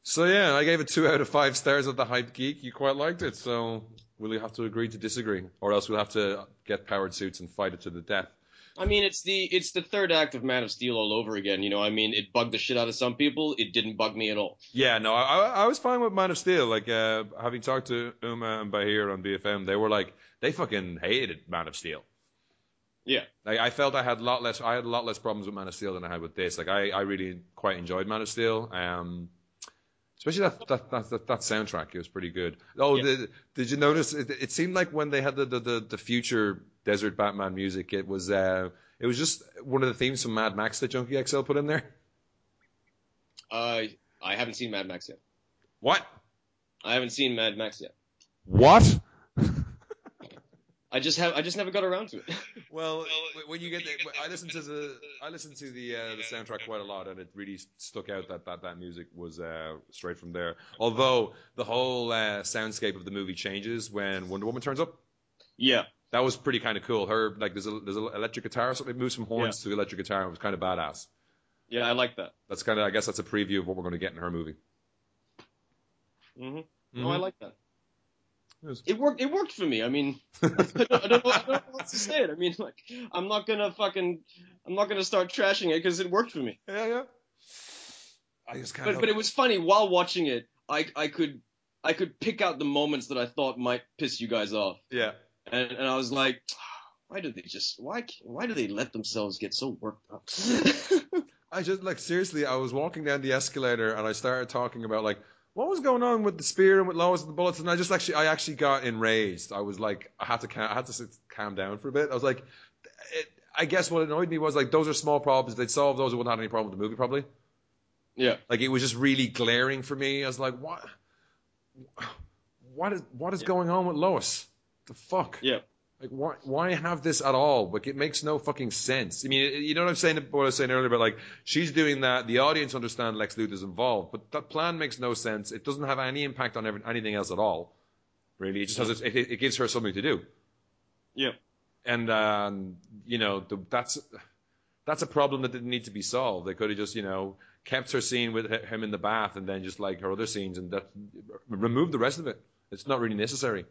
Speaker 2: So yeah, I gave it two out of five stars of the hype geek. You quite liked it, so we'll have to agree to disagree, or else we'll have to get powered suits and fight it to the death.
Speaker 1: I mean, it's the it's the third act of Man of Steel all over again. You know, I mean, it bugged the shit out of some people. It didn't bug me at all.
Speaker 2: Yeah, no, I, I was fine with Man of Steel. Like, uh, having talked to Uma and Bahir on BFM, they were like, they fucking hated Man of Steel.
Speaker 1: Yeah.
Speaker 2: Like, I felt I had a lot less, I had a lot less problems with Man of Steel than I had with this. Like, I, I really quite enjoyed Man of Steel. Um, especially that, that, that, that, that soundtrack, it was pretty good. Oh,
Speaker 1: Yeah.
Speaker 2: the, did you notice? It, it seemed like when they had the, the, the, the future Desert Batman music, it was, uh, it was just one of the themes from Mad Max that Junkie XL put in there.
Speaker 1: Uh, I haven't seen Mad Max yet.
Speaker 2: What?
Speaker 1: I haven't seen Mad Max yet.
Speaker 2: What?
Speaker 1: I just have I just never got around to it.
Speaker 2: Well, w- when you get the, I listened to the I listened to the uh, the soundtrack quite a lot, and it really stuck out that that, that music was uh, straight from there. Although the whole uh, soundscape of the movie changes when Wonder Woman turns up.
Speaker 1: yeah.
Speaker 2: That was pretty kind of cool. Her like there's a there's an electric guitar, or something it moves from horns to electric guitar. It was kind of badass.
Speaker 1: Yeah, I like that.
Speaker 2: That's kind of I guess that's a preview of what we're going to get in her movie.
Speaker 1: hmm
Speaker 2: Mm-hmm.
Speaker 1: No, I like that.
Speaker 2: Yes.
Speaker 1: It worked. It worked for me. I mean, I don't, I, don't know, I don't know how else to say it. I mean, like, I'm not gonna fucking, I'm not gonna start trashing it because it worked for me.
Speaker 2: Yeah, yeah. I just can't.
Speaker 1: But but it was funny while watching it. I I could I could pick out the moments that I thought might piss you guys off,
Speaker 2: yeah.
Speaker 1: and and I was like, why do they just why why do they let themselves get so worked up?
Speaker 2: I just like seriously, I was walking down the escalator and I started talking about like what was going on with the spear and with Lois and the bullets, and I just actually I actually got enraged. I was like I had to I had to sit, calm down for a bit. I was like, it, I guess what annoyed me was like those are small problems. They'd solve those, it wouldn't have any problem with the movie probably.
Speaker 1: yeah.
Speaker 2: Like it was just really glaring for me. I was like, what? What is what is
Speaker 1: Yeah.
Speaker 2: going on with Lois? The fuck?
Speaker 1: Yeah.
Speaker 2: Like why why have this at all? Like it makes no fucking sense. I mean, you know what I'm saying? What I was saying earlier about like she's doing that. The audience understand Lex Luthor's involved, but that plan makes no sense. It doesn't have any impact on every, anything else at all. Really, it just has it, it, it gives her something to do.
Speaker 1: Yeah.
Speaker 2: And um, you know the, that's that's a problem that didn't need to be solved. They could have just you know kept her scene with him in the bath and then just like her other scenes and that remove the rest of it. It's not really necessary.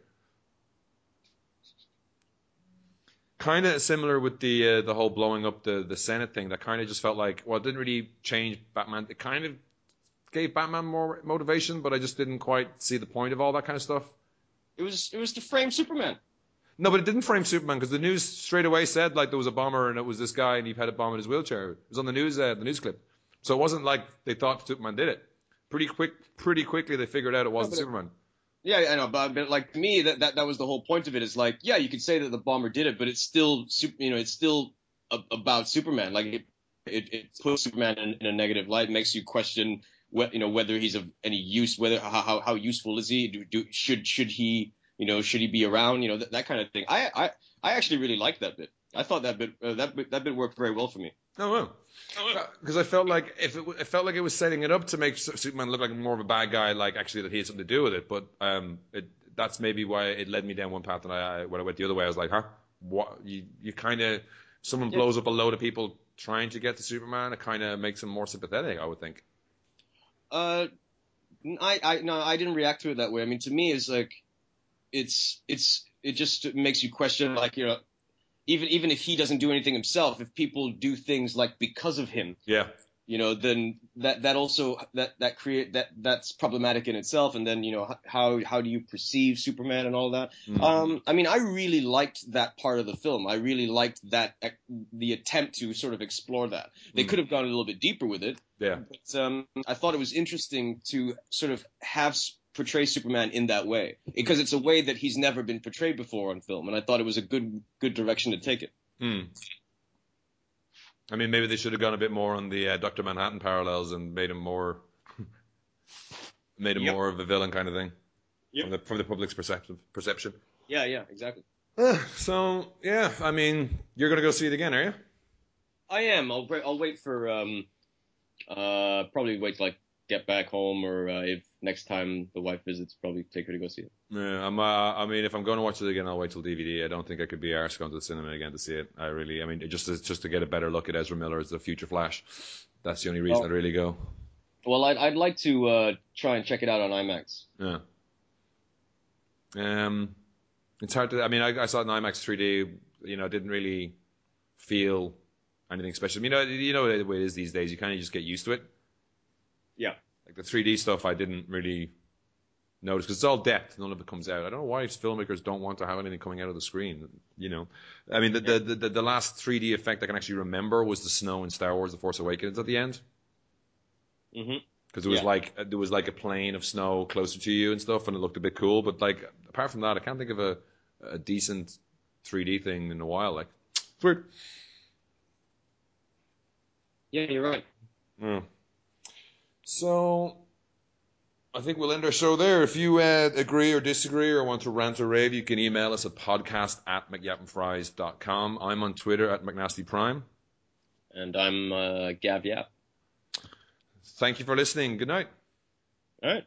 Speaker 2: Kind of similar with the uh, the whole blowing up the the Senate thing. That kind of just felt like well, it didn't really change Batman. It kind of gave Batman more motivation, but I just didn't quite see the point of all that kind of stuff.
Speaker 1: It was it was to frame Superman.
Speaker 2: No, but it didn't frame Superman because the news straight away said like there was a bomber and it was this guy and he had a bomb in his wheelchair. It was on the news, uh, the news clip. So it wasn't like they thought Superman did it. Pretty quick, pretty quickly they figured out it wasn't
Speaker 1: it-
Speaker 2: Superman.
Speaker 1: Yeah, I know, but, but like to me, that, that that was the whole point of it. Is like, yeah, you could say that the bomber did it, but it's still, you know, it's still a, about Superman. Like it, it, it puts Superman in, in a negative light, makes you question, what you know, whether he's of any use, whether how how, how useful is he? Do, do should should he, you know, should he be around? You know, that, that kind of thing. I I I actually really liked that bit. I thought that bit uh, that bit, that bit worked very well for me.
Speaker 2: Oh well. Because I felt like if it, it felt like it was setting it up to make Superman look like more of a bad guy, like actually that he had something to do with it. But um, it, that's maybe why it led me down one path, and I, I when I went the other way, I was like, huh, what? You you kind of someone
Speaker 1: Yeah.
Speaker 2: blows up a load of people trying to get to Superman, it kind of makes him more sympathetic, I would think.
Speaker 1: Uh, I, I, no, I didn't react to it that way. I mean, to me, it's like, it's, it's, it just makes you question, like, you know, even, even if he doesn't do anything himself, if people do things like because of him,
Speaker 2: Yeah.
Speaker 1: you know, then that, that also, that, that create, that, that's problematic in itself. And then, you know, how, how do you perceive Superman and all that?
Speaker 2: Mhm.
Speaker 1: Um, I mean, I really liked that part of the film. I really liked that, the attempt to sort of explore that. They
Speaker 2: Mm.
Speaker 1: could have gone a little bit deeper with it.
Speaker 2: yeah.
Speaker 1: But um, I thought it was interesting to sort of have portray Superman in that way because it's a way that he's never been portrayed before on film, and I thought it was a good good direction to take it.
Speaker 2: Hmm. I mean, maybe they should have gone a bit more on the uh, Doctor Manhattan parallels and made him more, made him
Speaker 1: Yep.
Speaker 2: more of a villain kind of thing
Speaker 1: Yep.
Speaker 2: from the from the public's perception. Perception.
Speaker 1: Yeah, yeah, exactly.
Speaker 2: Uh, so yeah, I mean, you're gonna go see it again, are you?
Speaker 1: I am. I'll wait- I'll wait for um, uh, probably wait to, like get back home, or uh, if next time the wife visits, probably take her to go see it.
Speaker 2: Yeah, I'm. Uh, I mean, if I'm going to watch it again, I'll wait till DVD. I don't think I could be arsed going to the cinema again to see it. I really. I mean, it just to, just to get a better look at Ezra Miller as the future Flash. That's the only reason
Speaker 1: Oh.
Speaker 2: I'd really go.
Speaker 1: Well, I'd I'd like to uh, try and check it out on IMAX.
Speaker 2: Yeah. Um, it's hard to. I mean, I, I saw it in IMAX 3D. You know, it didn't really feel anything special. You know, you know the way it is these days. You kind of just get used to it.
Speaker 1: Yeah.
Speaker 2: Like the 3D stuff, I didn't really notice because it's all depth. None of it comes out. I don't know why filmmakers don't want to have anything coming out of the screen. You know, I mean, the
Speaker 1: Yeah.
Speaker 2: the, the, the last 3D effect I can actually remember was the snow in Star Wars: The Force Awakens at the end
Speaker 1: hmm
Speaker 2: because it was
Speaker 1: Yeah.
Speaker 2: like there was like a plane of snow closer to you and stuff, and it looked a bit cool. But like apart from that, I can't think of a a decent 3D thing in a while. Like it's weird.
Speaker 1: Yeah, you're right.
Speaker 2: Yeah. So, I think we'll end our show there. If you uh, agree or disagree or want to rant or rave, you can email us at podcast at mcyapandfries.com. I'm on Twitter at McNastyPrime.
Speaker 1: And I'm uh, Gav Yap.
Speaker 2: Thank you for listening. Good night.
Speaker 1: All right.